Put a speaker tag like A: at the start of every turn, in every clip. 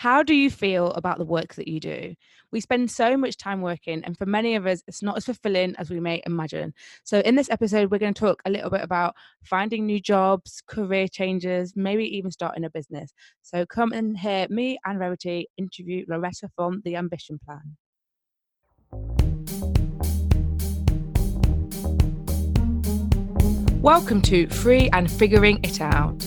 A: How do you feel about the work that you do? We spend so much time working, and for many of us, it's not as fulfilling as we may imagine. So, in this episode, we're going to talk a little bit about finding new jobs, career changes, maybe even starting a business. So, come and hear me and Verity interview Loretta from The Ambition Plan. Welcome to Free and Figuring It Out,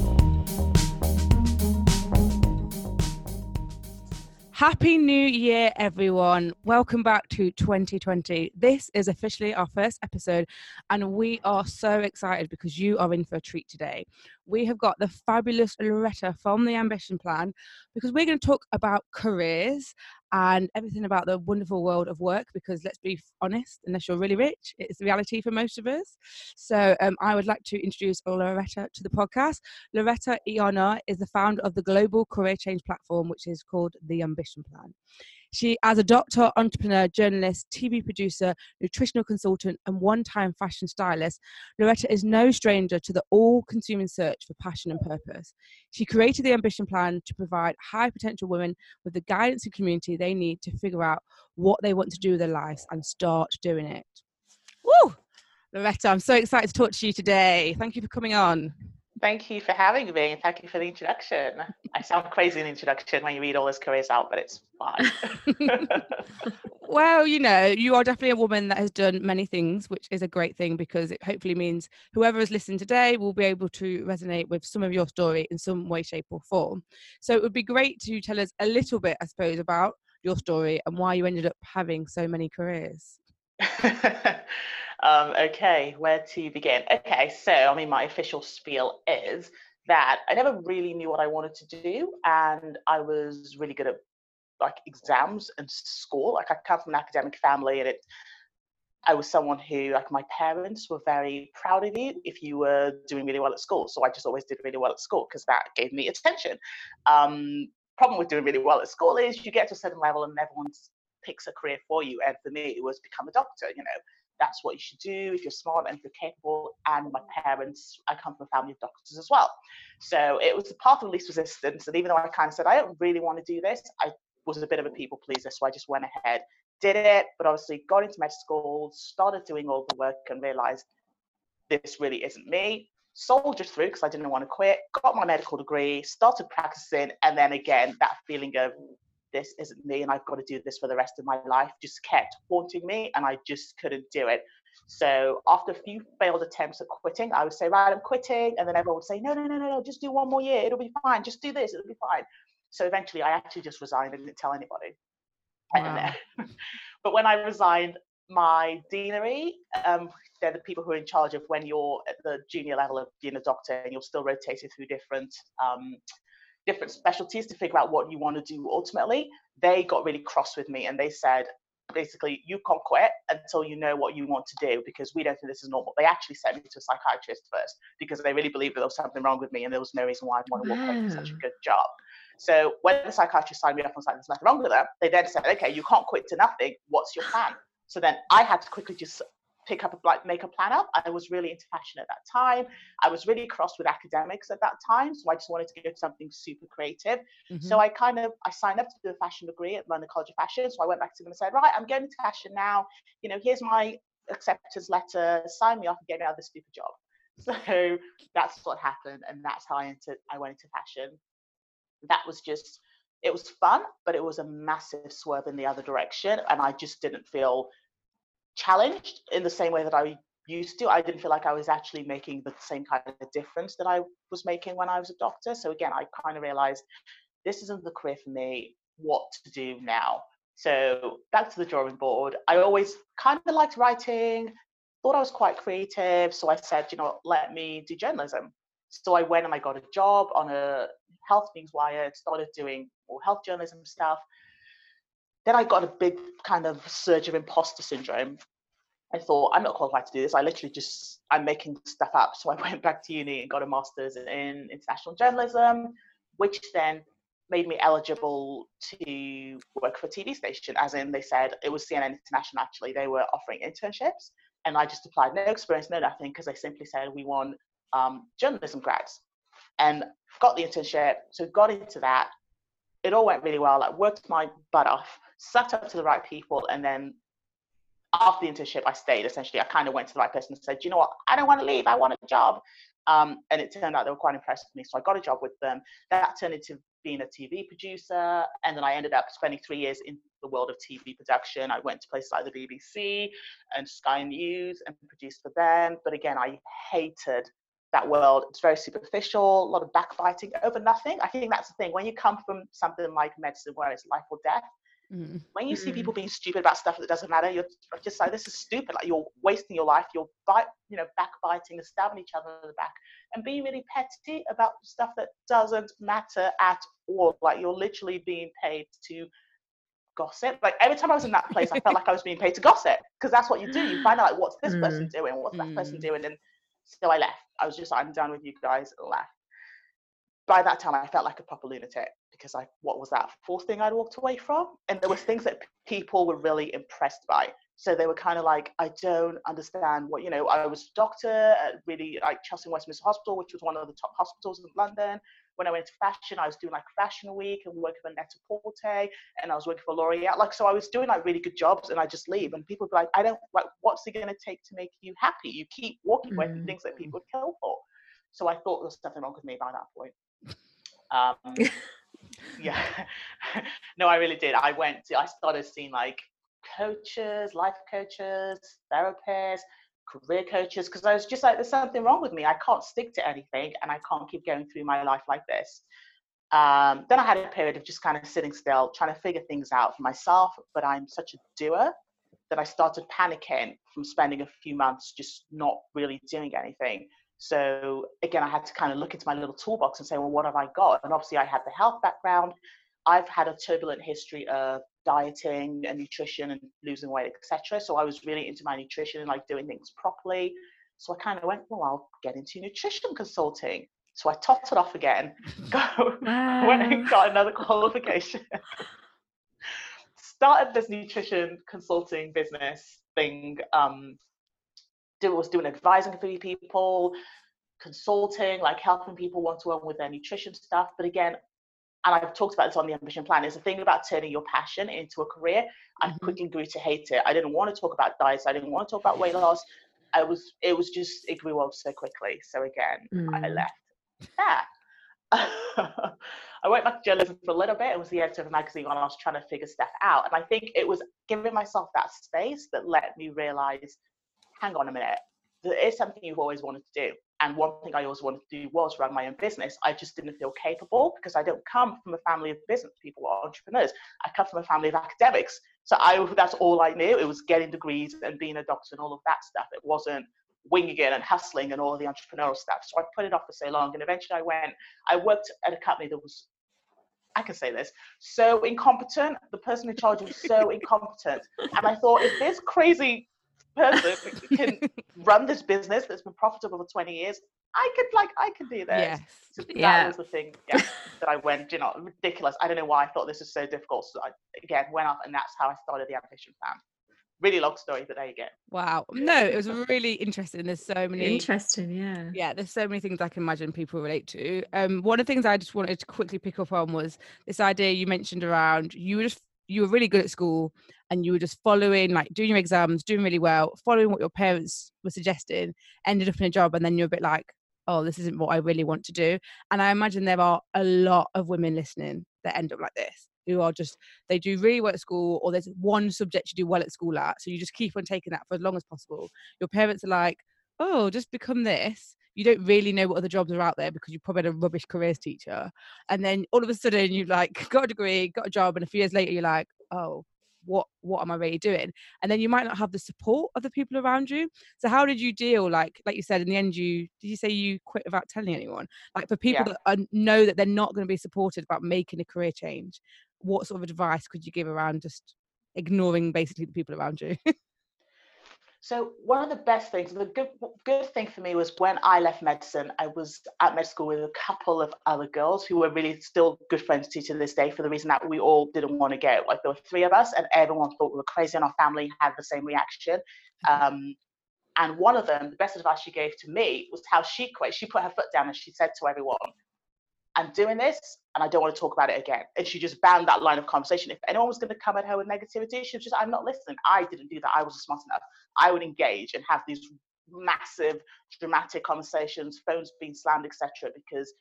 A: Happy New Year, everyone. Welcome back to 2020. This is officially our first episode, and we are so excited because you are in for a treat today. We have got the fabulous Loretta from the Ambition Plan because we're going to talk about careers and everything about the wonderful world of work because let's be honest unless you're really rich it's the reality for most of us. So um, i would like to introduce loretta to the podcast. Loretta Ihonor is the founder of the global career change platform which is called the ambition plan she, as a doctor, entrepreneur, journalist, TV producer, nutritional consultant, and one time fashion stylist, Loretta is no stranger to the all consuming search for passion and purpose. She created the Ambition Plan to provide high potential women with the guidance and community they need to figure out what they want to do with their lives and start doing it. Woo! Loretta, I'm so excited to talk to you today. Thank you for coming on.
B: Thank you for having me and thank you for the introduction. I sound crazy in the introduction when you read all those careers out, but it's fine.
A: well, you know, you are definitely a woman that has done many things, which is a great thing because it hopefully means whoever is listening today will be able to resonate with some of your story in some way, shape, or form. So it would be great to tell us a little bit, I suppose, about your story and why you ended up having so many careers.
B: Um, okay, where to begin? Okay, so I mean, my official spiel is that I never really knew what I wanted to do, and I was really good at like exams and school. Like I come from an academic family, and it. I was someone who, like, my parents were very proud of you if you were doing really well at school. So I just always did really well at school because that gave me attention. Um, problem with doing really well at school is you get to a certain level and everyone picks a career for you. And for me, it was become a doctor. You know, that's what you should do if you're smart and you're capable. And my parents, I come from a family of doctors as well. So it was the path of least resistance. And even though I kind of said, I don't really want to do this, I was a bit of a people pleaser. So I just went ahead, did it, but obviously got into med school, started doing all the work and realized this really isn't me. Soldiered through because I didn't want to quit, got my medical degree, started practicing, and then again, that feeling of this isn't me and I've got to do this for the rest of my life just kept haunting me and I just couldn't do it. So after a few failed attempts at quitting, I would say, right, I'm quitting. And then everyone would say, no, no, no, no, no, just do one more year. It'll be fine. Just do this. It'll be fine. So eventually I actually just resigned and didn't tell anybody. Wow. but when I resigned, my deanery, um, they're the people who are in charge of when you're at the junior level of being a doctor and you're still rotated through different um, different specialties to figure out what you want to do ultimately, they got really cross with me and they said, basically, you can't quit until you know what you want to do because we don't think this is normal. They actually sent me to a psychiatrist first because they really believed that there was something wrong with me and there was no reason why I'd want to away from such a good job. So when the psychiatrist signed me up and said there's nothing wrong with them, they then said, okay, you can't quit to nothing. What's your plan? So then I had to quickly just pick up a like make a plan up. I was really into fashion at that time. I was really cross with academics at that time, so I just wanted to go to something super creative. Mm-hmm. So I kind of I signed up to do a fashion degree at London College of Fashion. So I went back to them and said, right, I'm going into fashion now. You know, here's my acceptance letter. Sign me off and get me out of this stupid job. So that's what happened, and that's how I entered. I went into fashion. That was just it was fun, but it was a massive swerve in the other direction, and I just didn't feel challenged in the same way that I used to. I didn't feel like I was actually making the same kind of difference that I was making when I was a doctor. So again, I kind of realized this isn't the career for me. What to do now? So back to the drawing board. I always kind of liked writing, thought I was quite creative. So I said, you know, let me do journalism. So I went and I got a job on a health news wire, started doing more health journalism stuff then I got a big kind of surge of imposter syndrome. I thought, I'm not qualified to do this. I literally just, I'm making stuff up. So I went back to uni and got a master's in international journalism, which then made me eligible to work for a TV station, as in they said it was CNN International actually. They were offering internships, and I just applied, no experience, no nothing, because they simply said we want um, journalism grads, and got the internship. So got into that. It all went really well. Like worked my butt off, sucked up to the right people, and then after the internship, I stayed. Essentially, I kind of went to the right person and said, you know what, I don't want to leave. I want a job. Um, and it turned out they were quite impressed with me. So I got a job with them. That turned into being a TV producer. And then I ended up spending three years in the world of TV production. I went to places like the BBC and Sky News and produced for them. But again, I hated that world. It's very superficial, a lot of backbiting over nothing. I think that's the thing. When you come from something like medicine where it's life or death, Mm. When you mm. see people being stupid about stuff that doesn't matter, you're just like, this is stupid. Like you're wasting your life. You're bite, you know, backbiting and stabbing each other in the back and being really petty about stuff that doesn't matter at all. Like you're literally being paid to gossip. Like every time I was in that place, I felt like I was being paid to gossip because that's what you do. You find out like what's this mm. person doing, what's that person doing, and so I left. I was just like, I'm done with you guys, left. By that time, I felt like a proper lunatic because I what was that fourth thing I'd walked away from, and there was things that people were really impressed by. So they were kind of like, I don't understand what you know. I was a doctor at really like Chelsea Westminster Hospital, which was one of the top hospitals in London. When I went to fashion, I was doing like Fashion Week and working for Net-a-Porter, and I was working for L'Oreal. Like, so I was doing like really good jobs, and I just leave, and people be like, I don't like, what's it going to take to make you happy? You keep walking away from mm. things that people kill for. So I thought there was something wrong with me by that point. Um, yeah no i really did i went to i started seeing like coaches life coaches therapists career coaches because i was just like there's something wrong with me i can't stick to anything and i can't keep going through my life like this um, then i had a period of just kind of sitting still trying to figure things out for myself but i'm such a doer that i started panicking from spending a few months just not really doing anything so again, I had to kind of look into my little toolbox and say, well, what have I got? And obviously, I had the health background. I've had a turbulent history of dieting and nutrition and losing weight, etc. So I was really into my nutrition and like doing things properly. So I kind of went, well, I'll get into nutrition consulting. So I topped it off again, go, wow. went and got another qualification. Started this nutrition consulting business thing um, do, was doing advising for people, consulting, like helping people one to one with their nutrition stuff. But again, and I've talked about this on the ambition plan, is the thing about turning your passion into a career. I mm-hmm. quickly grew to hate it. I didn't want to talk about diets. I didn't want to talk about weight loss. I was, it was just, it grew up so quickly. So again, mm. I left. Yeah. I went back to journalism for a little bit. I was the editor of a magazine and I was trying to figure stuff out. And I think it was giving myself that space that let me realize hang on a minute, there is something you've always wanted to do. And one thing I always wanted to do was run my own business. I just didn't feel capable because I don't come from a family of business people or entrepreneurs. I come from a family of academics. So I that's all I knew. It was getting degrees and being a doctor and all of that stuff. It wasn't winging it and hustling and all the entrepreneurial stuff. So I put it off for so long. And eventually I went, I worked at a company that was I can say this, so incompetent. The person in charge was so incompetent. And I thought, if this crazy person can run this business that's been profitable for 20 years i could like i could do this yes. so that yeah. was the thing yeah, that i went you know ridiculous. I don't know why i thought this was so difficult so i again went off and that's how i started the ambition plan. Really long story but there you go.
A: Wow. No it was really interesting. There's so many
C: interesting yeah.
A: Yeah there's so many things i can imagine people relate to. Um one of the things i just wanted to quickly pick up on was this idea you mentioned around you were just you were really good at school and you were just following like doing your exams doing really well following what your parents were suggesting ended up in a job and then you're a bit like oh this isn't what i really want to do. And i imagine there are a lot of women listening that end up like this who are just they do really well at school or there's one subject you do well at school at so you just keep on taking that for as long as possible. Your parents are like oh just become this. You don't really know what other jobs are out there because you probably had a rubbish careers teacher. And then all of a sudden you've like got a degree, got a job, and a few years later you're like, oh, what what am I really doing? And then you might not have the support of the people around you. So how did you deal? Like like you said, in the end, you did you say you quit without telling anyone? Like for people yeah. that are, know that they're not going to be supported about making a career change, what sort of advice could you give around just ignoring basically the people around you?
B: So one of the best things, the good good thing for me was when I left medicine, I was at med school with a couple of other girls who were really still good friends to to this day for the reason that we all didn't want to go. Like there were three of us, and everyone thought we were crazy, and our family had the same reaction. Mm-hmm. Um, and one of them, the best advice she gave to me was how she quit. She put her foot down and she said to everyone, I'm doing this and I don't want to talk about it again. And she just banned that line of conversation. If anyone was going to come at her with negativity, she was just, I'm not listening. I didn't do that. I wasn't smart enough. I would engage and have these massive, dramatic conversations, phones being slammed, etc. Because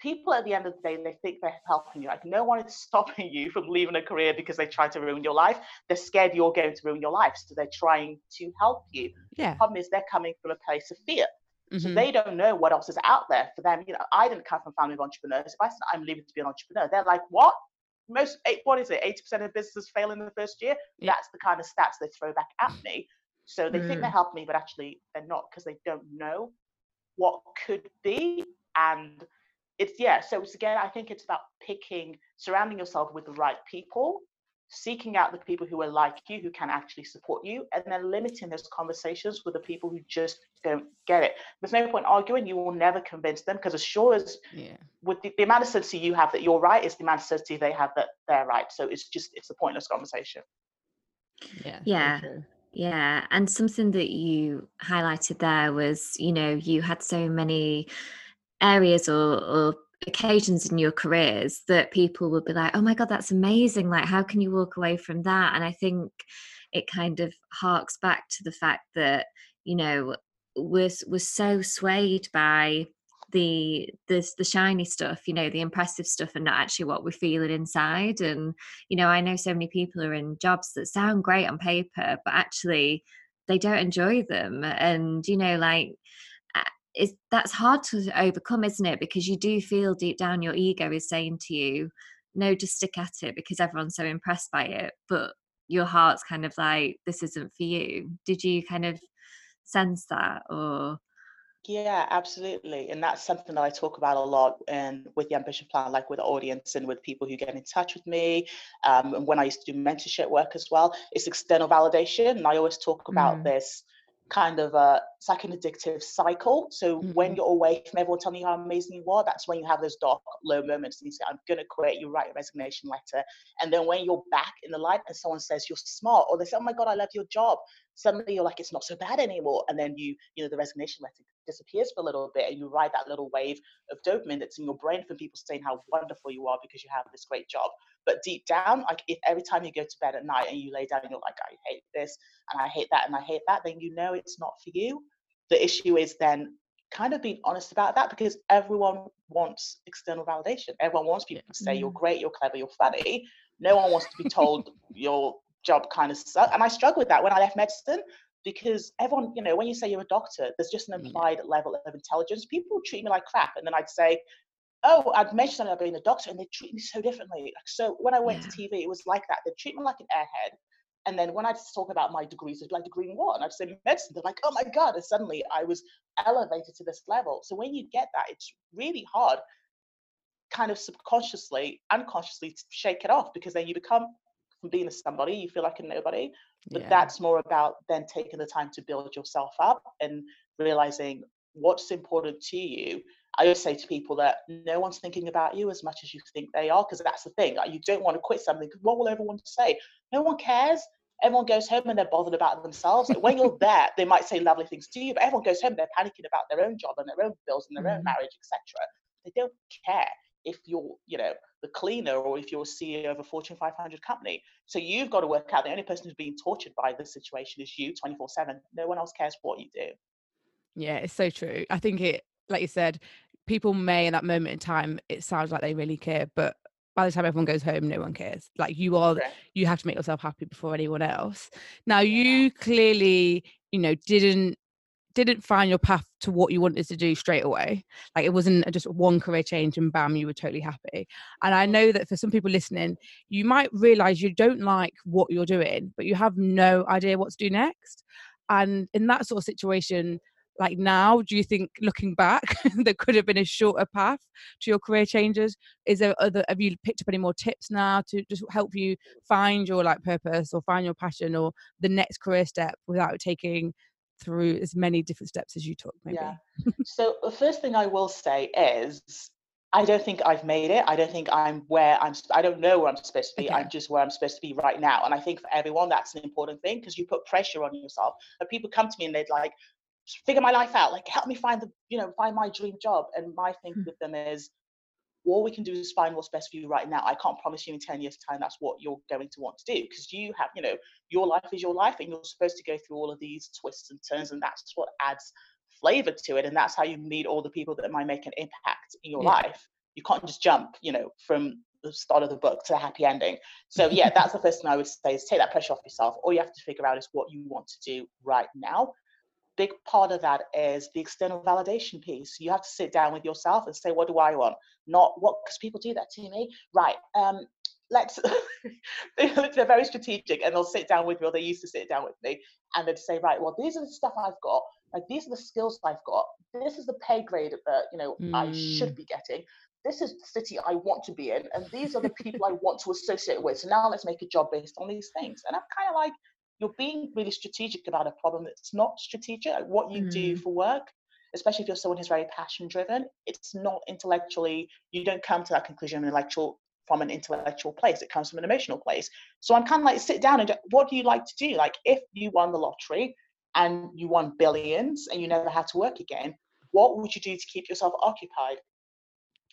B: people at the end of the day, they think they're helping you. Like no one is stopping you from leaving a career because they try to ruin your life. They're scared you're going to ruin your life. So they're trying to help you.
A: Yeah.
B: The problem is they're coming from a place of fear. Mm-hmm. So they don't know what else is out there for them. You know, I didn't come from a family of entrepreneurs. If I said I'm leaving to be an entrepreneur, they're like, what? Most eight, what is it? Eighty percent of businesses fail in the first year. Yeah. That's the kind of stats they throw back at me. So they mm. think they're helping me, but actually they're not because they don't know what could be. And it's yeah. So it's again, I think it's about picking, surrounding yourself with the right people seeking out the people who are like you, who can actually support you, and then limiting those conversations with the people who just don't get it. There's no point arguing, you will never convince them because as sure as
A: yeah.
B: with the, the, amount of certainty you have that you're right is the amount of certainty they have that they're right. So it's just it's a pointless conversation.
C: Yeah. Yeah. Yeah. And something that you highlighted there was, you know, you had so many areas or, or occasions in your careers that people would be like, oh my God, that's amazing. Like, how can you walk away from that? And I think it kind of harks back to the fact that, you know, we're, we're so swayed by the the the shiny stuff you know the impressive stuff and not actually what we're feeling inside. And you know i know so many people are in jobs that sound great on paper but actually they don't enjoy them. And you know like is that's hard to overcome isn't it? Because you do feel deep down your ego is saying to you no just stick at it because everyone's so impressed by it. But your heart's kind of like this isn't for you. Did you kind of sense that or
B: yeah absolutely and that's something that i talk about a lot and with the ambition plan like with the audience and with people who get in touch with me um, and when i used to do mentorship work as well it's external validation and i always talk about mm. this kind of a it's like an addictive cycle. So mm-hmm. when you're away from everyone telling you how amazing you are, that's when you have those dark, low moments and you say, I'm gonna quit, you write a resignation letter. And then when you're back in the light and someone says you're smart, or they say, Oh my god, I love your job, suddenly you're like, it's not so bad anymore. And then you, you know, the resignation letter disappears for a little bit and you ride that little wave of dopamine that's in your brain from people saying how wonderful you are because you have this great job. But deep down, like if every time you go to bed at night and you lay down you're like, I hate this and I hate that and I hate that, then you know it's not for you. The issue is then kind of being honest about that because everyone wants external validation. Everyone wants people to say you're mm-hmm. great, you're clever, you're funny. No one wants to be told your job kind of sucks. And I struggled with that when I left medicine because everyone, you know, when you say you're a doctor, there's just an mm. implied level of intelligence. People treat me like crap. And then I'd say, oh, I'd mentioned about being a doctor and they treat me so differently. Like, so when I went yeah. to TV, it was like that. They treat me like an airhead. And then when I just talk about my degrees, be like, degree in what? And I'd say medicine. They're like, oh my God. And suddenly I was elevated to this level. So when you get that, it's really hard kind of subconsciously, unconsciously to shake it off because then you become from being a somebody, you feel like a nobody. But yeah. that's more about then taking the time to build yourself up and realizing what's important to you. I always say to people that no one's thinking about you as much as you think they are, because that's the thing. Like you don't want to quit something because what will everyone say? No one cares. Everyone goes home and they're bothered about themselves. when you're there, they might say lovely things to you, but everyone goes home they're panicking about their own job and their own bills and their mm. own marriage, etc. They don't care if you're, you know, the cleaner or if you're a CEO of a Fortune 500 company. So you've got to work out the only person who's being tortured by this situation is you 24 7. No one else cares what you do.
A: Yeah, it's so true. I think it, like you said, people may in that moment in time, it sounds like they really care, but by the time everyone goes home, no one cares. Like you are, you have to make yourself happy before anyone else. Now, you clearly, you know, didn't didn't find your path to what you wanted to do straight away. Like it wasn't just one career change and bam, you were totally happy. And I mm-hmm. know that for some people listening, you might realize you don't like what you're doing, but you have no idea what to do next. And in that sort of situation, like now do you think looking back there could have been a shorter path to your career changes is there other have you picked up any more tips now to just help you find your like purpose or find your passion or the next career step without taking through as many different steps as you took maybe
B: yeah so the first thing i will say is I don't think I've made it. I don't think I'm where I'm. I don't know where I'm supposed to be. Okay. I'm just where I'm supposed to be right now. And I think for everyone, that's an important thing because you put pressure on yourself. And people come to me and they'd like, figure my life out. Like, help me find the, you know, find my dream job. And my thing mm-hmm. with them is, all we can do is find what's best for you right now. I can't promise you in 10 years' time that's what you're going to want to do because you have, you know, your life is your life and you're supposed to go through all of these twists and turns, and that's what adds flavor to it. And that's how you meet all the people that might make an impact in your yeah. life. You can't just jump, you know, from the start of the book to the happy ending. So yeah, that's the first thing I would say is take that pressure off yourself. All you have to figure out is what you want to do right now big part of that is the external validation piece. You have to sit down with yourself and say, what do I want? Not what, because people do that to me. Right. Um, let's, they're very strategic and they'll sit down with me, or they used to sit down with me, and they'd say, right, well, these are the stuff I've got. Like, these are the skills I've got. This is the pay grade that, you know, mm. I should mm. be getting. This is the city I want to be in, and these are the people I want to associate with. So now let's make a job based on these things. And I'm kind of like, you're being really strategic about a problem that's not strategic. Like what you mm. do for work, especially if you're someone who's very passion driven, it's not intellectually, you don't come to that conclusion intellectual from an intellectual place. It comes from an emotional place. So I'm kind of like, sit down and what do you like to do? Like if you won the lottery and you won billions and you never had to work again, what would you do to keep yourself occupied?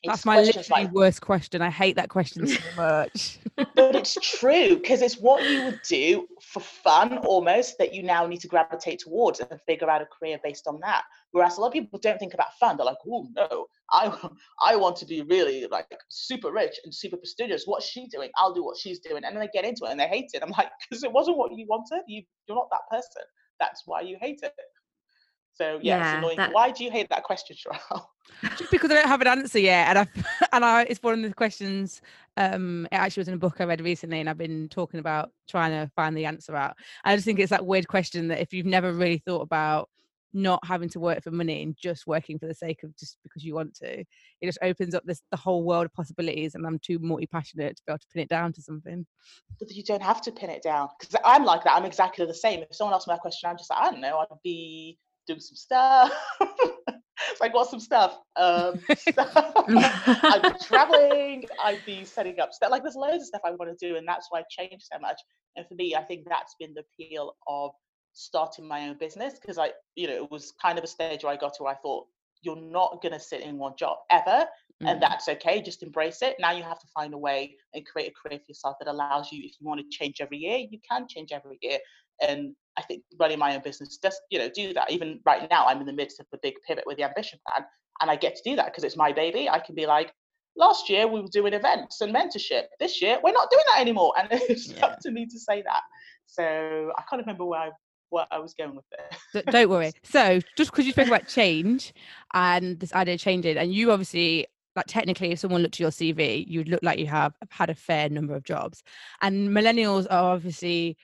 A: That's my literally like, worst question. I hate that question so much.
B: but it's true because it's what you would do for fun almost that you now need to gravitate towards and figure out a career based on that. Whereas a lot of people don't think about fun. They're like, oh no, I I want to be really like super rich and super prestigious. What's she doing? I'll do what she's doing. And then they get into it and they hate it. I'm like, because it wasn't what you wanted. You you're not that person. That's why you hate it. So yeah, yeah it's annoying. That... Why do you hate that question, Sherelle?
A: Just because I don't have an answer yet, and I and I it's one of the questions. Um, it actually was in a book I read recently, and I've been talking about trying to find the answer out. I just think it's that weird question that if you've never really thought about not having to work for money and just working for the sake of just because you want to, it just opens up this the whole world of possibilities. And I'm too multi passionate to be able to pin it down to something.
B: But you don't have to pin it down because I'm like that. I'm exactly the same. If someone asked me that question, I'm just like, I don't know. I'd be doing some stuff. like, what's some stuff? Um, I'd be traveling. I'd be setting up stuff. Like, there's loads of stuff I want to do, and that's why I changed so much. And for me, I think that's been the appeal of starting my own business because I, you know, it was kind of a stage where I got to where I thought you're not going to sit in one job ever mm. and that's okay just embrace it now you have to find a way and create a career for yourself that allows you if you want to change every year you can change every year and I think running my own business does, you know, do that. Even right now, I'm in the midst of a big pivot with the ambition plan, and I get to do that because it's my baby. I can be like, last year we were doing events and mentorship. This year we're not doing that anymore, and it's yeah. up to me to say that. So I can't remember where I what I was going with
A: it. Don't worry. So just because you spoke about change and this idea of changing, and you obviously like technically if someone looked at your cv you'd look like you have had a fair number of jobs and millennials are obviously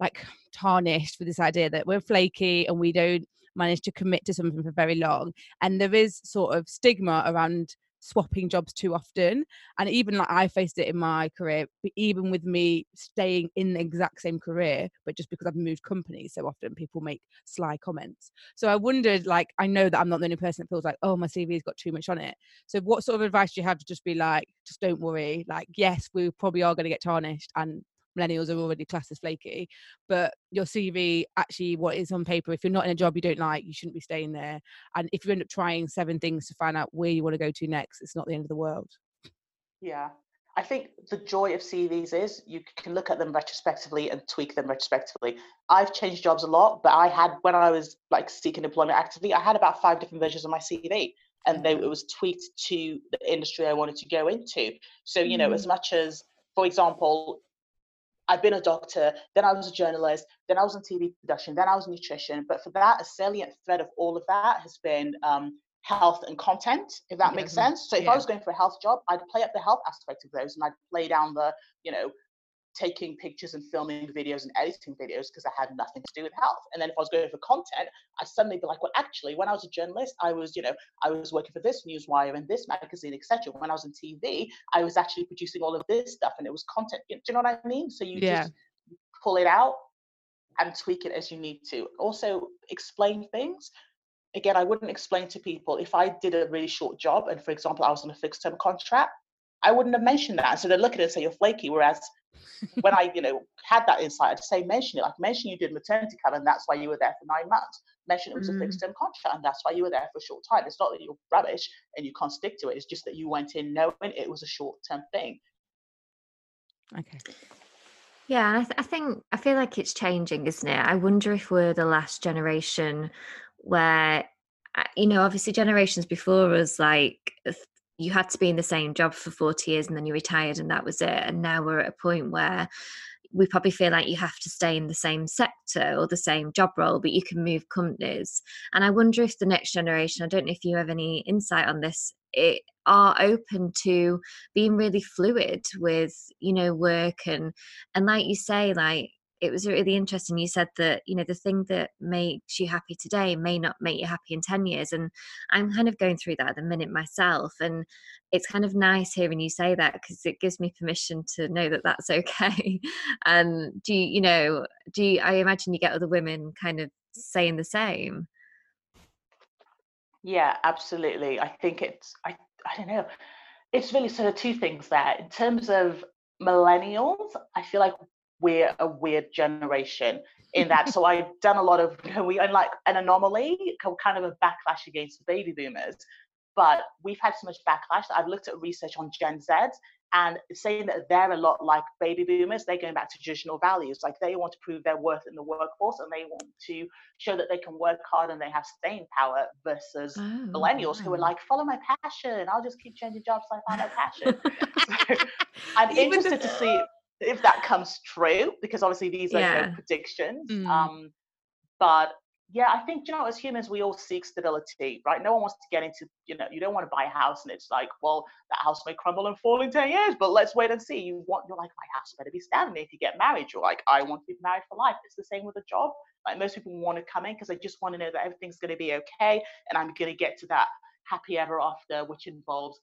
A: like tarnished with this idea that we're flaky and we don't manage to commit to something for very long and there is sort of stigma around swapping jobs too often and even like i faced it in my career even with me staying in the exact same career but just because i've moved companies so often people make sly comments. So i wondered like i know that i'm not the only person that feels like oh my cv's got too much on it. So what sort of advice do you have to just be like just don't worry like yes we probably are going to get tarnished and millennials are already classed as flaky but your cv actually what is on paper if you're not in a job you don't like you shouldn't be staying there and if you end up trying seven things to find out where you want to go to next it's not the end of the world
B: yeah I think the joy of CVs is you can look at them retrospectively and tweak them retrospectively. I've changed jobs a lot, but I had when I was like seeking employment actively, I had about five different versions of my CV, and they, it mm-hmm. was tweaked to the industry I wanted to go into. So you know, as mm-hmm. much as, for example, I've been a doctor, then I was a journalist, then I was in TV production, then I was nutrition. But for that, a salient thread of all of that has been um, health and content, if that yeah. makes sense. So if yeah. I was going for a health job, I'd play up the health aspect of those and I'd play down the, you know, taking pictures and filming videos and editing videos because I had nothing to do with health. And then if I was going for content, I'd suddenly be like, well, actually, when I was a journalist, I was, you know, I was working for this newswire and this magazine, etc. When I was on TV, I was actually producing all of this stuff and it was content. Do you know what I mean? So you yeah. just pull it out and tweak it as you need to. Also, explain things. Again, I wouldn't explain to people if I did a really short job and, for example, I was on a fixed term contract, I wouldn't have mentioned that. So they look at it and say, You're flaky. Whereas when I, you know, had that insight, I'd say, mention it. Like, mention you did maternity cover and that's why you were there for nine months. Mention it was mm. a fixed term contract and that's why you were there for a short time. It's not that you're rubbish and you can't stick to it. It's just that you went in knowing it was a short term thing.
A: Okay.
C: Yeah, I, th- I think I feel like it's changing, isn't it? I wonder if we're the last generation where, uh, you know, obviously generations before us, like you had to be in the same job for 40 years and then you retired and that was it. And now we're at a point where we probably feel like you have to stay in the same sector or the same job role, but you can move companies. And I wonder if the next generation, I don't know if you have any insight on this, it are open to being really fluid with, you know, work and and like you say, like it was really interesting. You said that, you know, the thing that makes you happy today may not make you happy in 10 years. And I'm kind of going through that at the minute myself. And it's kind of nice hearing you say that because it gives me permission to know that that's okay. um, do you, you know, do you, I imagine you get other women kind of saying the same?
B: Yeah, absolutely. I think it's, I, I don't know. It's really sort of two things there. In terms of millennials, I feel like we're a weird generation in that. so I've done a lot of you know, we and like an anomaly, kind of a backlash against baby boomers. But we've had so much backlash. that I've looked at research on Gen Z and saying that they're a lot like baby boomers. They're going back to traditional values. Like they want to prove their worth in the workforce and they want to show that they can work hard and they have staying power versus oh, millennials wow. who are like, follow my passion. I'll just keep changing jobs till I find my passion. so I'm Even interested the- to see if that comes true because obviously these are yeah. predictions mm. um but yeah i think you know as humans we all seek stability right? No one wants to get into you know you don't want to buy a house and it's like well that house may crumble and fall in 10 years but let's wait and see. You want you're like my house better be standing if you get married. You're like i want to be married for life. It's the same with a job. Like most people want to come in because they just want to know that everything's going to be okay and i'm going to get to that happy ever after which involves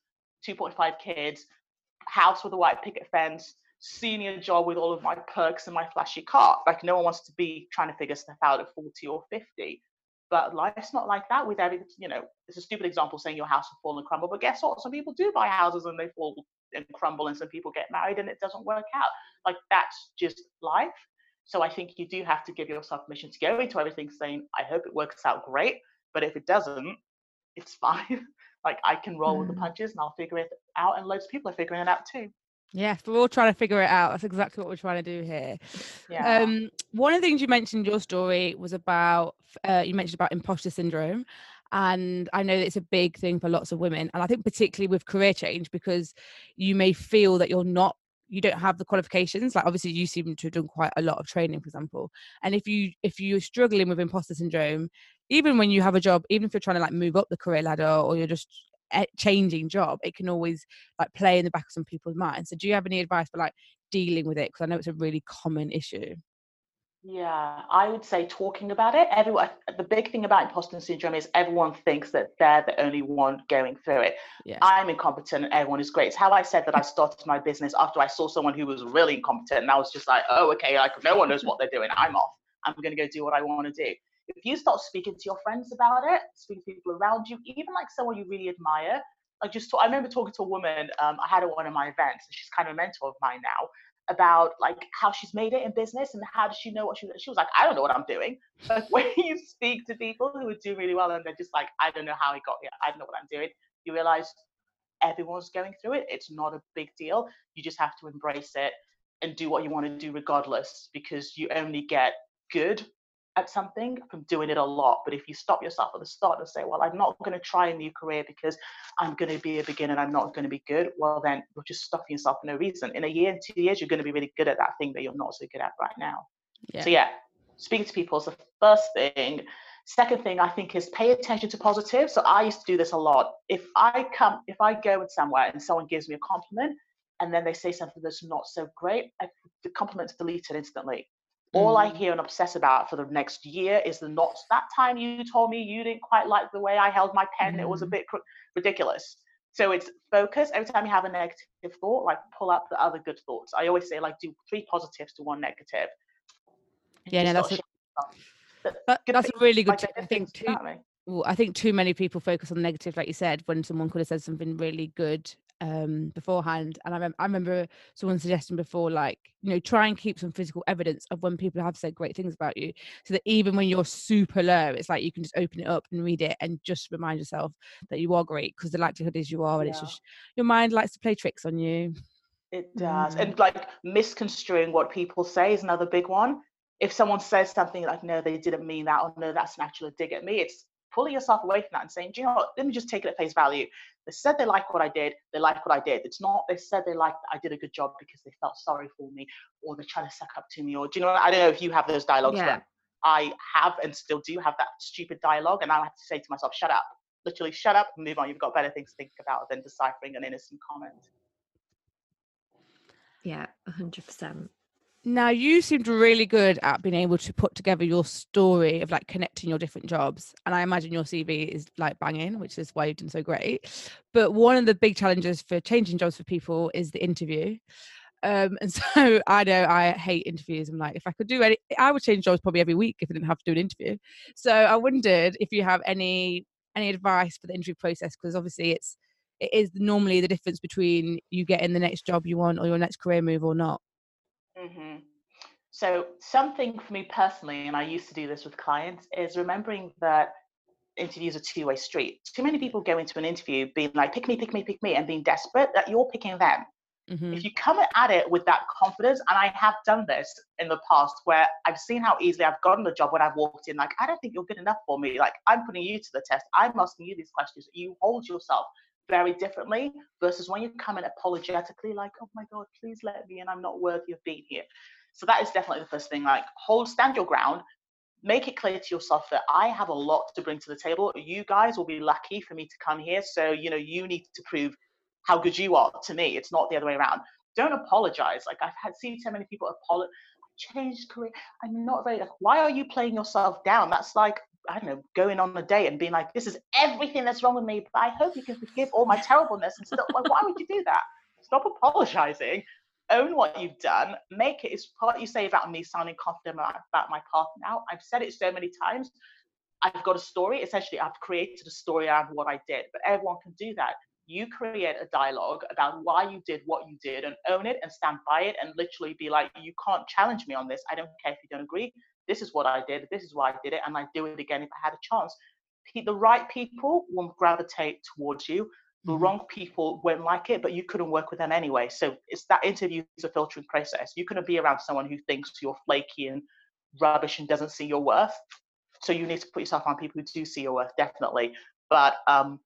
B: 2.5 kids house with a white picket fence senior job with all of my perks and my flashy car. Like no one wants to be trying to figure stuff out at 40 or 50. But life's not like that with every, you know, it's a stupid example saying your house will fall and crumble. But guess what? Some people do buy houses and they fall and crumble, and some people get married and it doesn't work out. Like that's just life. So I think you do have to give yourself permission to go into everything saying, I hope it works out great. But if it doesn't, it's fine. like I can roll mm. with the mm. punches and I'll figure it out. And loads of people are figuring it out too.
A: Yes, we're all trying to figure it out. That's exactly what we're trying to do here. Yeah. Um, one of the things you mentioned in your story was about uh, you mentioned about imposter syndrome, and I know that it's a big thing for lots of women, and I think particularly with career change because you may feel that you're not you don't have the qualifications like obviously you seem to have done quite a lot of training for example and if you if you're struggling with imposter syndrome even when you have a job even if you're trying to like move up the career ladder or you're just changing job, it can always like play in the back of some people's minds. So do you have any advice for like dealing with it? Because I know it's a really common issue.
B: Yeah, I would say talking about it. Everyone, the big thing about imposter syndrome is everyone thinks that they're the only one going through it. Yeah. I'm incompetent and everyone is great. It's how I said that I started my business after I saw someone who was really incompetent, and I was just like, oh, okay, like no one knows what they're doing. I'm off. I'm going to go do what I want to do if you start speaking to your friends about it, speaking to people around you, even like someone you really admire, like just talk, I remember talking to a woman um, I had at one of my events, and she's kind of a mentor of mine now, about like how she's made it in business and how does she know what she she was like I don't know what I'm doing. But when you speak to people who are doing really well and they're just like I don't know how I got here, I don't know what I'm doing, you realize everyone's going through it. It's not a big deal. You just have to embrace it and do what you want to do regardless because you only get good at something from doing it a lot. But if you stop yourself at the start and say, well, I'm not going to try a new career because I'm going to be a beginner and I'm not going to be good, well, then you're just stopping yourself for no reason. In a year and two years, you're going to be really good at that thing that you're not so good at right now. Yeah. So, yeah, speaking to people is the first thing. Second thing I think is pay attention to positive. So I used to do this a lot. If I come, if I go somewhere and someone gives me a compliment, and then they say something that's not so great, I, the compliment's deleted instantly. All I mm. hear and obsess about for the next year is the not that time you told me you didn't quite like the way I held my pen. Mm. It was a mm. bit cr- ridiculous. So it's focus. Every time you have a negative thought, like pull up the other good thoughts. I always say like do three positives to one negative.
A: Yeah, no, that's a, that, that's a really good. Like, I think too. Well, I think too many people focus on the negative, like you said, when someone could have said something really good um beforehand and I, rem- I remember someone suggesting before like you know try and keep some physical evidence of when people have said great things about you so that even when you're super low it's like you can just open it up and read it and just remind yourself that you are great because the likelihood is you are and yeah. it's just your mind likes to play tricks on you
B: it does mm. and like misconstruing what people say is another big one if someone says something like no they didn't mean that or no that's an actual dig at me it's pulling yourself away from that and saying, do you know what, let me just take it at face value. They said they like what I did, they like what I did. It's not they said they liked I did a good job because they felt sorry for me or they're trying to suck up to me or do you know I don't know if you have those dialogues yeah. I have and still do have that stupid dialogue and I have to say to myself, shut up. Literally shut up and move on. You've got better things to think about than deciphering an innocent comment.
C: Yeah, hundred percent.
A: Now you seemed really good at being able to put together your story of like connecting your different jobs. And I imagine your CV is like banging, which is why you've done so great. But one of the big challenges for changing jobs for people is the interview. Um, and so I know I hate interviews. I'm like, if I could do any, I would change jobs probably every week if I didn't have to do an interview. So I wondered if you have any any advice for the interview process because obviously it's it is normally the difference between you getting the next job you want or your next career move or not.
B: Mm-hmm. So, something for me personally, and I used to do this with clients, is remembering that interviews are two way street. Too many people go into an interview being like, pick me, pick me, pick me, and being desperate that you're picking them. Mm-hmm. If you come at it with that confidence, and I have done this in the past where I've seen how easily I've gotten the job when I've walked in, like, I don't think you're good enough for me. Like, I'm putting you to the test. I'm asking you these questions. You hold yourself very differently versus when you come in apologetically, like, oh my God, please let me, and I'm not worthy of being here. So that is definitely the first thing. Like, hold, stand your ground, make it clear to yourself that I have a lot to bring to the table. You guys will be lucky for me to come here. So, you know, you need to prove how good you are to me. It's not the other way around. Don't apologize. Like, I've had seen so many people apologize changed career. I'm not very like, why are you playing yourself down? That's like I don't know, going on a date and being like, this is everything that's wrong with me, but I hope you can forgive all my terribleness and stuff. Like, why would you do that? Stop apologizing. Own what you've done. Make it. It's what you say about me sounding confident about my path now. I've said it so many times. I've got a story. Essentially, I've created a story around what I did, but everyone can do that. You create a dialogue about why you did what you did and own it and stand by it and literally be like, you can't challenge me on this. I don't care if you don't agree this is what I did, this is why I did it, and I'd do it again if I had a chance. The right people will gravitate towards you. The mm-hmm. wrong people won't like it, but you couldn't work with them anyway. So it's that interview is a filtering process. You couldn't be around someone who thinks you're flaky and rubbish and doesn't see your worth. So you need to put yourself on people who do see your worth, definitely. But um,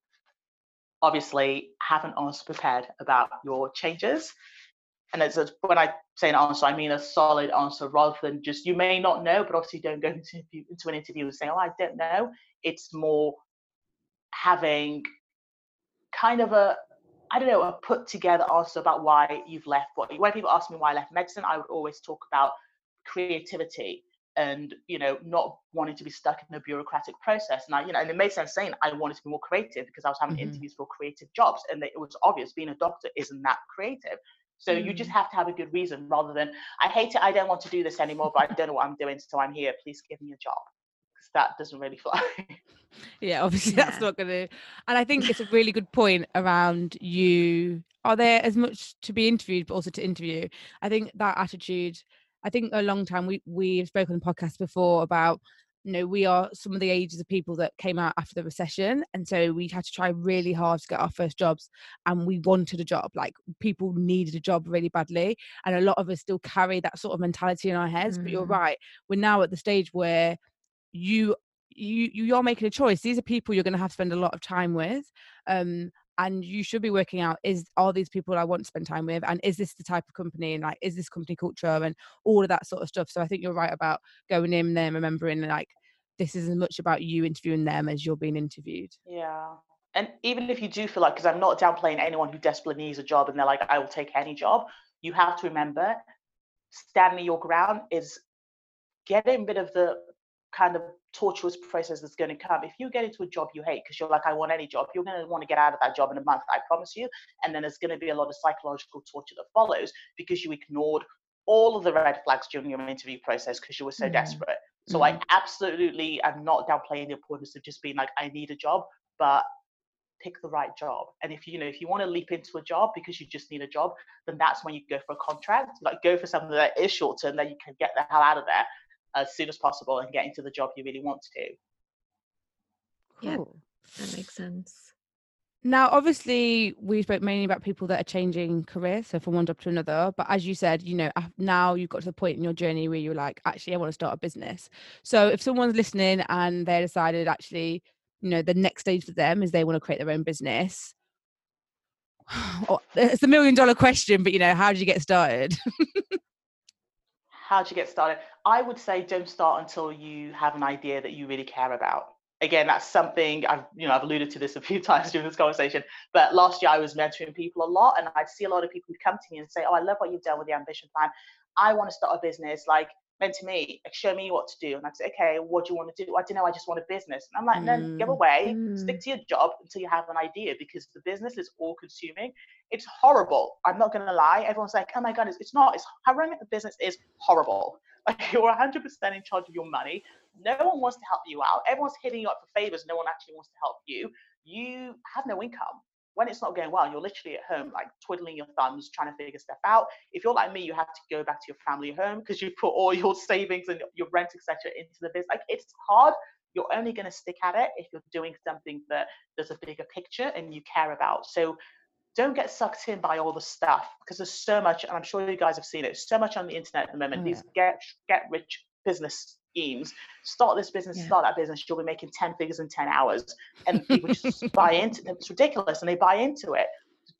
B: obviously, have an honest prepared about your changes and it's a, when I say an answer, I mean a solid answer rather than just you may not know, but obviously don't go into, into an interview and say, oh, I don't know. It's more having kind of a, I don't know, a put together answer about why you've left. What when people ask me why I left medicine, I would always talk about creativity and you know not wanting to be stuck in a bureaucratic process and i you know and it made sense saying i wanted to be more creative because i was having mm-hmm. interviews for creative jobs and it was obvious being a doctor isn't that creative so you just mm. have to have a good reason rather than, I hate it, I don't want to do this anymore, but I don't know what I'm doing, so I'm here. Please give me a job. Because that doesn't really fly.
A: yeah, obviously yeah. that's not going to. And I think it's a really good point around you. Are there as much to be interviewed, but also to interview? I think that attitude. I think a long time we we've spoken on the podcast before about you know we are some of the ages of people that came out after the recession and so we had to try really hard to get our first jobs and we wanted a job like people needed a job really badly and a lot of us still carry that sort of mentality in our heads mm. but you're mm. right we're now at the stage where you you you're making a choice these are people you're going to have to spend a lot of time with um and you should be working out is are these people I want to spend time with and is this the type of company and like is this company culture and all of that sort of stuff. So I think you're right about going in there remembering like this is as much about you interviewing them as you're being interviewed.
B: Yeah. And even if you do feel like, because I'm not downplaying anyone who desperately needs a job and they're like, I will take any job, you have to remember standing your ground is getting rid of the kind of torturous process that's going to come. If you get into a job you hate because you're like, I want any job, you're going to want to get out of that job in a month, I promise you. And then there's going to be a lot of psychological torture that follows because you ignored all of the red flags during your interview process because you were so mm desperate. So mm I absolutely am not downplaying the importance of just being like, I need a job, but pick the right job. And if you know if you want to leap into a job because you just need a job, then that's when you go for a contract. Like go for something that is short term that you can get the hell out of there as soon as possible and get into the job you really want to do.
C: Yeah, that makes sense.
A: Now, obviously, we spoke mainly about people that are changing careers, so from one job to another. But as you said, you know, now you've got to the point in your journey where you're like, actually, I want to start a business. So if someone's listening and they decided, actually, you know, the next stage for them is they want to create their own business. it's a million dollar question, but you know, how did you get started?
B: how you get started? I would say don't start until you have an idea that you really care about. Again, that's something I've you know I've alluded to this a few times during this conversation. But last year I was mentoring people a lot, and I'd see a lot of people who'd come to me and say, "Oh, I love what you've done with the ambition plan. I want to start a business. Like mentor me, like, show me what to do." And I'd say, "Okay, what do you want to do?" I don't know. I just want a business. And I'm like, "No, give away. Mm. Stick to your job until you have an idea, because the business is all consuming. It's horrible. I'm not gonna lie. Everyone's like, "Oh my god, it's, it's not. It's how running the business is horrible." Like you're 100% in charge of your money. No one wants to help you out. Everyone's hitting you up for favors. No one actually wants to help you. You have no income. When it's not going well, you're literally at home, like twiddling your thumbs, trying to figure stuff out. If you're like me, you have to go back to your family home because you put all your savings and your rent, etc., into the business. Like it's hard. You're only going to stick at it if you're doing something that there's a bigger picture and you care about. So don't get sucked in by all the stuff because there's so much, and I'm sure you guys have seen it, so much on the internet at the moment. These get get rich business schemes. Start this business, yeah. start that business. You'll be making ten figures in ten hours, and people just buy into it. It's ridiculous, and they buy into it.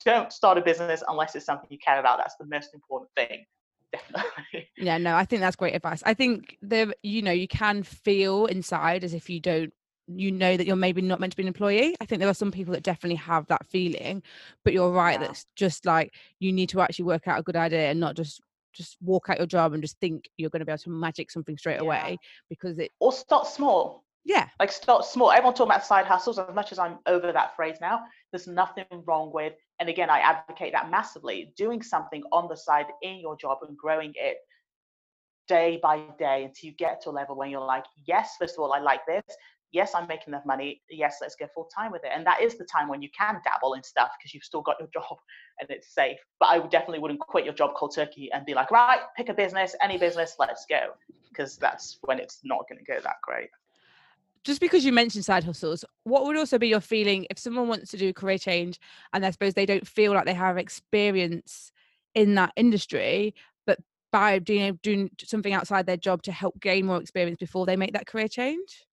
B: Don't start a business unless it's something you care about. That's the most important thing. Definitely.
A: Yeah, no, I think that's great advice. I think the you know you can feel inside as if you don't you know that you're maybe not meant to be an employee. I think there are some people that definitely have that feeling, but you're right. Yeah. That's just like you need to actually work out a good idea and not just just walk out your job and just think you're going to be able to magic something straight yeah. away because it
B: or start small.
A: Yeah,
B: like start small. Everyone talking about side hustles. As much as I'm over that phrase now, there's nothing wrong with. And again, I advocate that massively. Doing something on the side in your job and growing it day by day until you get to a level when you're like, yes, first of all, I like this yes, I'm making enough money. Yes, let's go full time with it. And that is the time when you can dabble in stuff because you've still got your job and it's safe. But I definitely wouldn't quit your job cold turkey and be like, right, pick a business, any business, let's go. Because that's when it's not going to go that great.
A: Just because you mentioned side hustles, what would also be your feeling if someone wants to do career change and I suppose they don't feel like they have experience in that industry, but by doing, doing something outside their job to help gain more experience before they make that career change?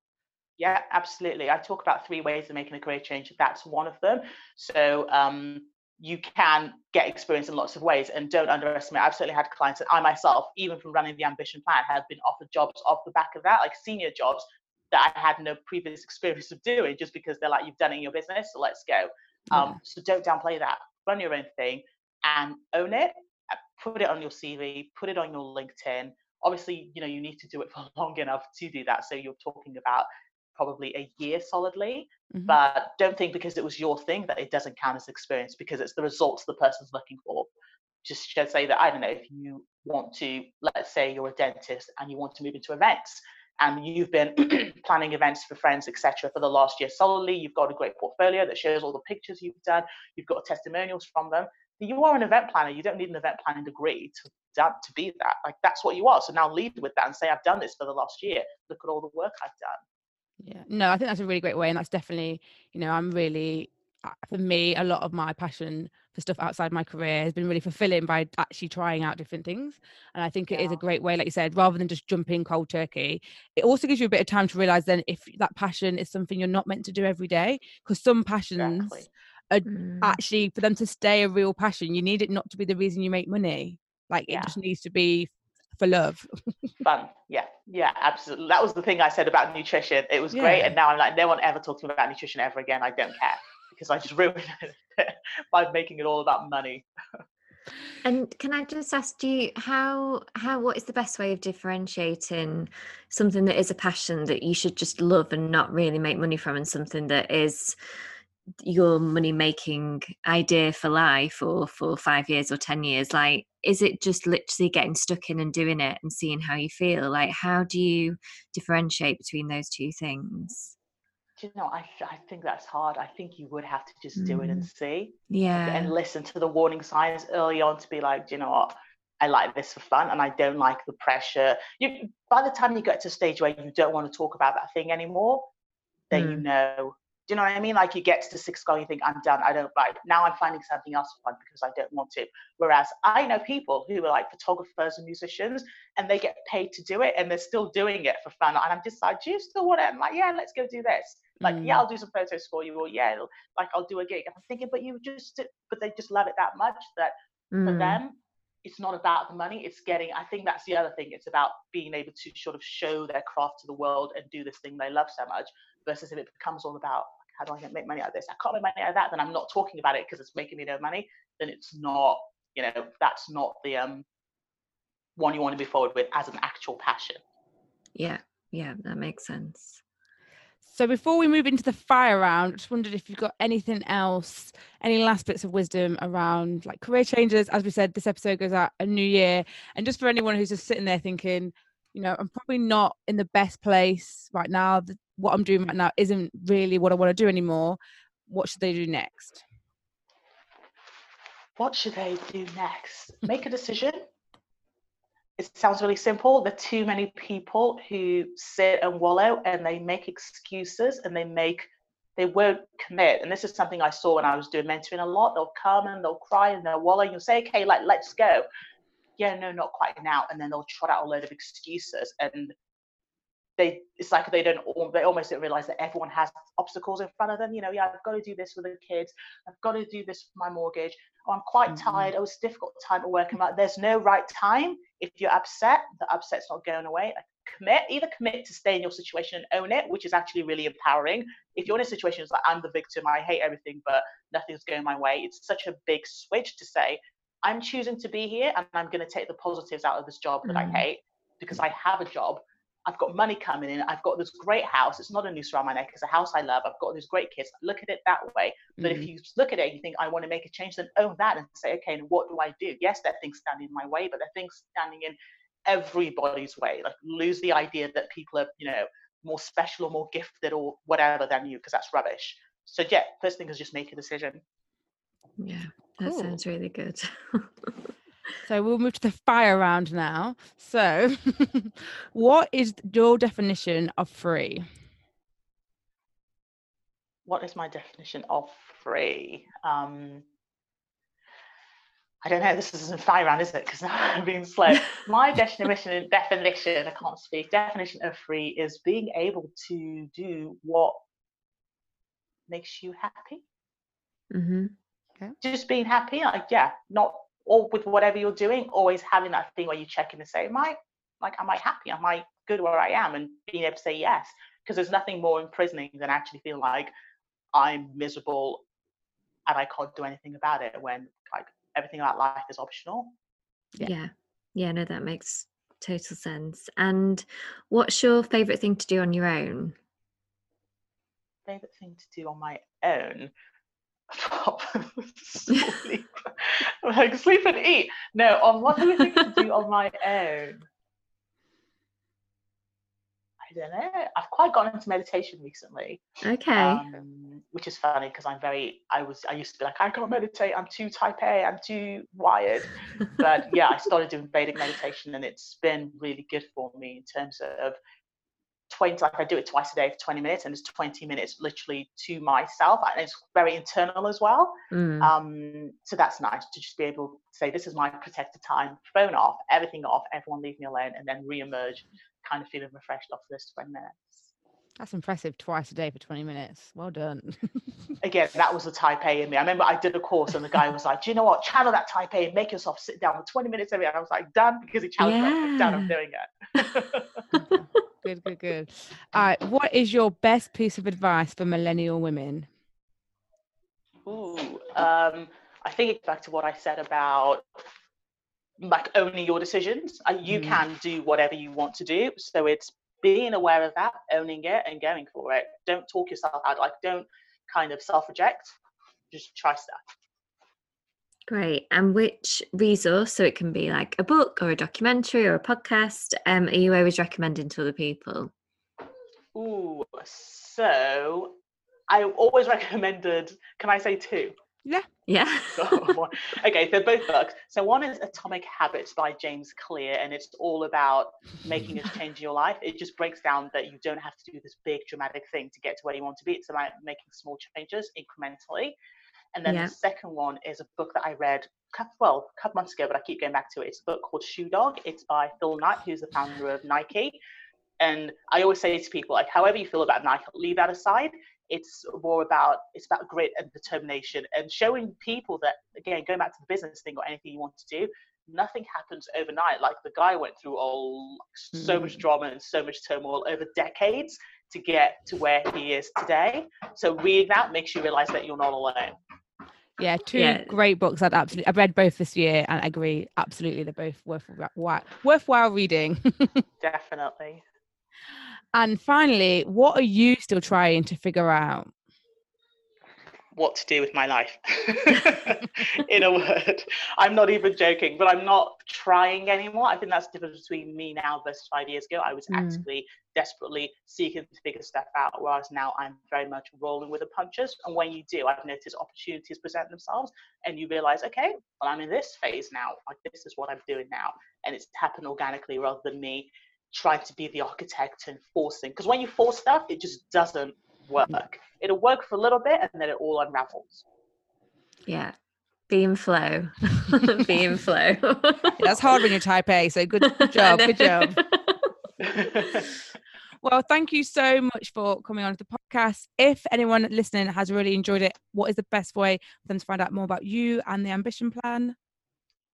B: Yeah, absolutely. I talk about three ways of making a career change. That's one of them. So um, you can get experience in lots of ways and don't underestimate. I've certainly had clients that I myself, even from running the ambition plan, have been offered jobs off the back of that, like senior jobs that I had no previous experience of doing just because they're like, you've done it in your business, so let's go. Um. So don't downplay that. Run your own thing and own it. Uh, put it on your CV, put it on your LinkedIn. Obviously, you know, you need to do it for long enough to do that. So you're talking about probably a year solidly. Mm-hmm. But don't think because it was your thing that it doesn't count as experience because it's the results the person's looking for. Just should say that I don't know if you want to, let's say you're a dentist and you want to move into events and you've been planning events for friends, etc., for the last year solidly. You've got a great portfolio that shows all the pictures you've done. You've got testimonials from them. You are an event planner. You don't need an event planning degree to to be that. Like that's what you are. So now lead with that and say, I've done this for the last year. Look at all the work I've done
A: yeah no i think that's a really great way and that's definitely you know i'm really uh, for me a lot of my passion for stuff outside my career has been really fulfilling by actually trying out different things and i think it yeah. is a great way like you said rather than just jumping cold turkey it also gives you a bit of time to realize then if that passion is something you're not meant to do every day because some passions exactly. are mm. actually for them to stay a real passion you need it not to be the reason you make money like yeah. it just needs to be for love.
B: Fun. Yeah. Yeah, absolutely. That was the thing I said about nutrition. It was yeah. great. And now I'm like, no one ever talks to me about nutrition ever again. I don't care because I just ruined it by making it all about money.
C: And can I just ask you how how what is the best way of differentiating something that is a passion that you should just love and not really make money from and something that is your money making idea for life or for 5 years or 10 years like is it just literally getting stuck in and doing it and seeing how you feel like how do you differentiate between those two things
B: you know, I, I think that's hard. I think you would have to just do it and mm. see.
C: Yeah.
B: And listen to the warning signs early on to be like, do you know what, I like this for fun and I don't like the pressure. You by the time you get to a stage where you don't want to talk about that thing anymore, then mm. you know do you know what I mean? Like you get to the sixth goal, you think, I'm done. I don't like now I'm finding something else fun because I don't want to. Whereas I know people who are like photographers and musicians and they get paid to do it and they're still doing it for fun. And I'm just like, do you still want it? I'm like, yeah, let's go do this. Like, mm. yeah, I'll do some photos for you, or yeah, like I'll do a gig. I'm thinking, but you just but they just love it that much that mm. for them, it's not about the money it's getting i think that's the other thing it's about being able to sort of show their craft to the world and do this thing they love so much versus if it becomes all about how do I make money out of this? I can't make money out of that. Then I'm not talking about it because it's making me no money. Then it's not, you know, that's not the um one you want to be forward with as an actual passion.
C: Yeah, yeah, that makes sense.
A: So before we move into the fire round, I just wondered if you've got anything else, any last bits of wisdom around like career changes. As we said, this episode goes out a new year. And just for anyone who's just sitting there thinking, you know, I'm probably not in the best place right now. What I'm doing right mm. now isn't really what I want to do anymore. What should they do next?
B: What should they do next? Make a decision. It sounds really simple. There are too many people who sit and wallow and they make excuses and they make they won't commit. And this is something I saw when I was doing mentoring a lot. They'll come and they'll cry and they'll wallow. and You'll say, okay, like let's go yeah, no, not quite now. And then they'll trot out a load of excuses and they it's like they don't they almost don't realize that everyone has obstacles in front of them you know yeah i've got to do this for the kids. I've got to do this for my mortgage. Oh, i'm quite mm-hmm. tired. Oh it's difficult time at work. Like there's no right time. If you're upset the upset's not going away. Like, commit either commit to stay in your situation and own it which is actually really empowering. If you're in a situation it's like i'm the victim i hate everything but nothing's going my way it's such a big switch to say I'm choosing to be here and I'm going to take the positives out of this job that mm. I hate because I have a job. I've got money coming in. I've got this great house. It's not a noose around my neck. It's a house I love. I've got these great kids. Look at it that way. But mm. if you look at it, you think I want to make a change, then own that and say, okay, and what do I do? Yes, there are things standing in my way, but there are things standing in everybody's way. Like lose the idea that people are, you know, more special or more gifted or whatever than you, because that's rubbish. So yeah, first thing is just make a decision.
C: Yeah. That cool. sounds really good.
A: so we'll move to the fire round now. So, what is your definition of free?
B: What is my definition of free? Um, I don't know. This isn't fire round, is it? Because I'm being slow. My definition, definition, I can't speak. Definition of free is being able to do what makes you happy.
C: Mm-hmm.
B: Okay. Just being happy, like yeah, not all with whatever you're doing, always having that thing where you check in and say, Am I like am I happy? Am I good where I am? And being able to say yes. Because there's nothing more imprisoning than actually feeling like I'm miserable and I can't do anything about it when like everything about life is optional.
C: Yeah. Yeah, yeah no, that makes total sense. And what's your favorite thing to do on your own?
B: Favorite thing to do on my own sleep. like sleep and eat. No, on what do I think to do on my own? I don't know. I've quite gotten into meditation recently.
C: Okay. Um,
B: which is funny because I'm very. I was. I used to be like, I can't meditate. I'm too type A. I'm too wired. but yeah, I started doing Vedic meditation, and it's been really good for me in terms of 20 like i do it twice a day for 20 minutes and it's 20 minutes literally to myself and it's very internal as well. Mm. um, so that's nice to just be able to say this is my protected time phone off everything off everyone leave me alone and then re-emerge kind of feeling refreshed after those 20 minutes.
A: That's impressive twice a day for 20 minutes. Well done.
B: Again that was the type a in me. I remember i did a course and the guy was like do you know what? Channel that type a and make yourself sit down for 20 minutes every day. And i was like done because he challenged yeah. me done i'm doing it
A: good, good, good. All right. What is your best piece of advice for millennial women?
B: Ooh, um, I think it's back to what I said about like owning your decisions. Uh, you mm. can do whatever you want to do. So it's being aware of that, owning it, and going for it. Don't talk yourself out. Like don't kind of self-reject. Just try stuff.
C: Great. And which resource, so it can be like a book or a documentary or a podcast, um, are you always recommending to other people?
B: Ooh, so I always recommended, can I say two?
A: Yeah.
C: Yeah.
B: okay, they're both books. So one is Atomic Habits by James Clear, and it's all about making a change in your life. It just breaks down that you don't have to do this big dramatic thing to get to where you want to be. It's about making small changes incrementally. And then yeah. the second one is a book that I read, well, a couple months ago, but I keep going back to it. It's a book called Shoe Dog. It's by Phil Knight, who's the founder of Nike. And I always say to people, like, however you feel about Nike, leave that aside. It's more about it's about grit and determination and showing people that again, going back to the business thing or anything you want to do, nothing happens overnight. Like the guy went through all so much mm. drama and so much turmoil over decades to get to where he is today. So reading that makes you realize that you're not alone.
A: Yeah, two yeah. great books. I'd absolutely. I've read both this year, and I agree. Absolutely, they're both worthwhile, worthwhile reading.
B: Definitely.
A: And finally, what are you still trying to figure out?
B: What to do with my life. In a word i'm not even joking but i'm not trying anymore. I think that's the difference between me now versus five years ago. I was mm. actively desperately seeking to figure stuff out whereas now i'm very much rolling with the punches. And when you do i've noticed opportunities present themselves and you realize okay well i'm in this phase now. Like this is what i'm doing now. And it's happened organically rather than me trying to be the architect and forcing. Because when you force stuff it just doesn't work. It'll work for a little bit and then it all unravels.
C: Yeah. Be in flow. be in flow.
A: That's hard when you're type A. So good, good job. Good job. well, thank you so much for coming on to the podcast. If anyone listening has really enjoyed it, what is the best way for them to find out more about you and the ambition plan?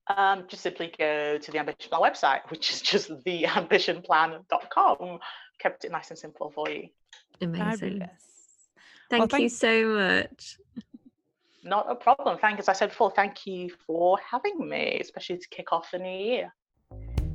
B: Um, just simply go to the ambition plan website, which is just theambitionplan.com. Kept it nice and simple for you.
C: Amazing. Fabulous. Thank well, thank you so much.
B: Not a problem. Thank, as I said before, thank you for having me, especially to kick off the new year.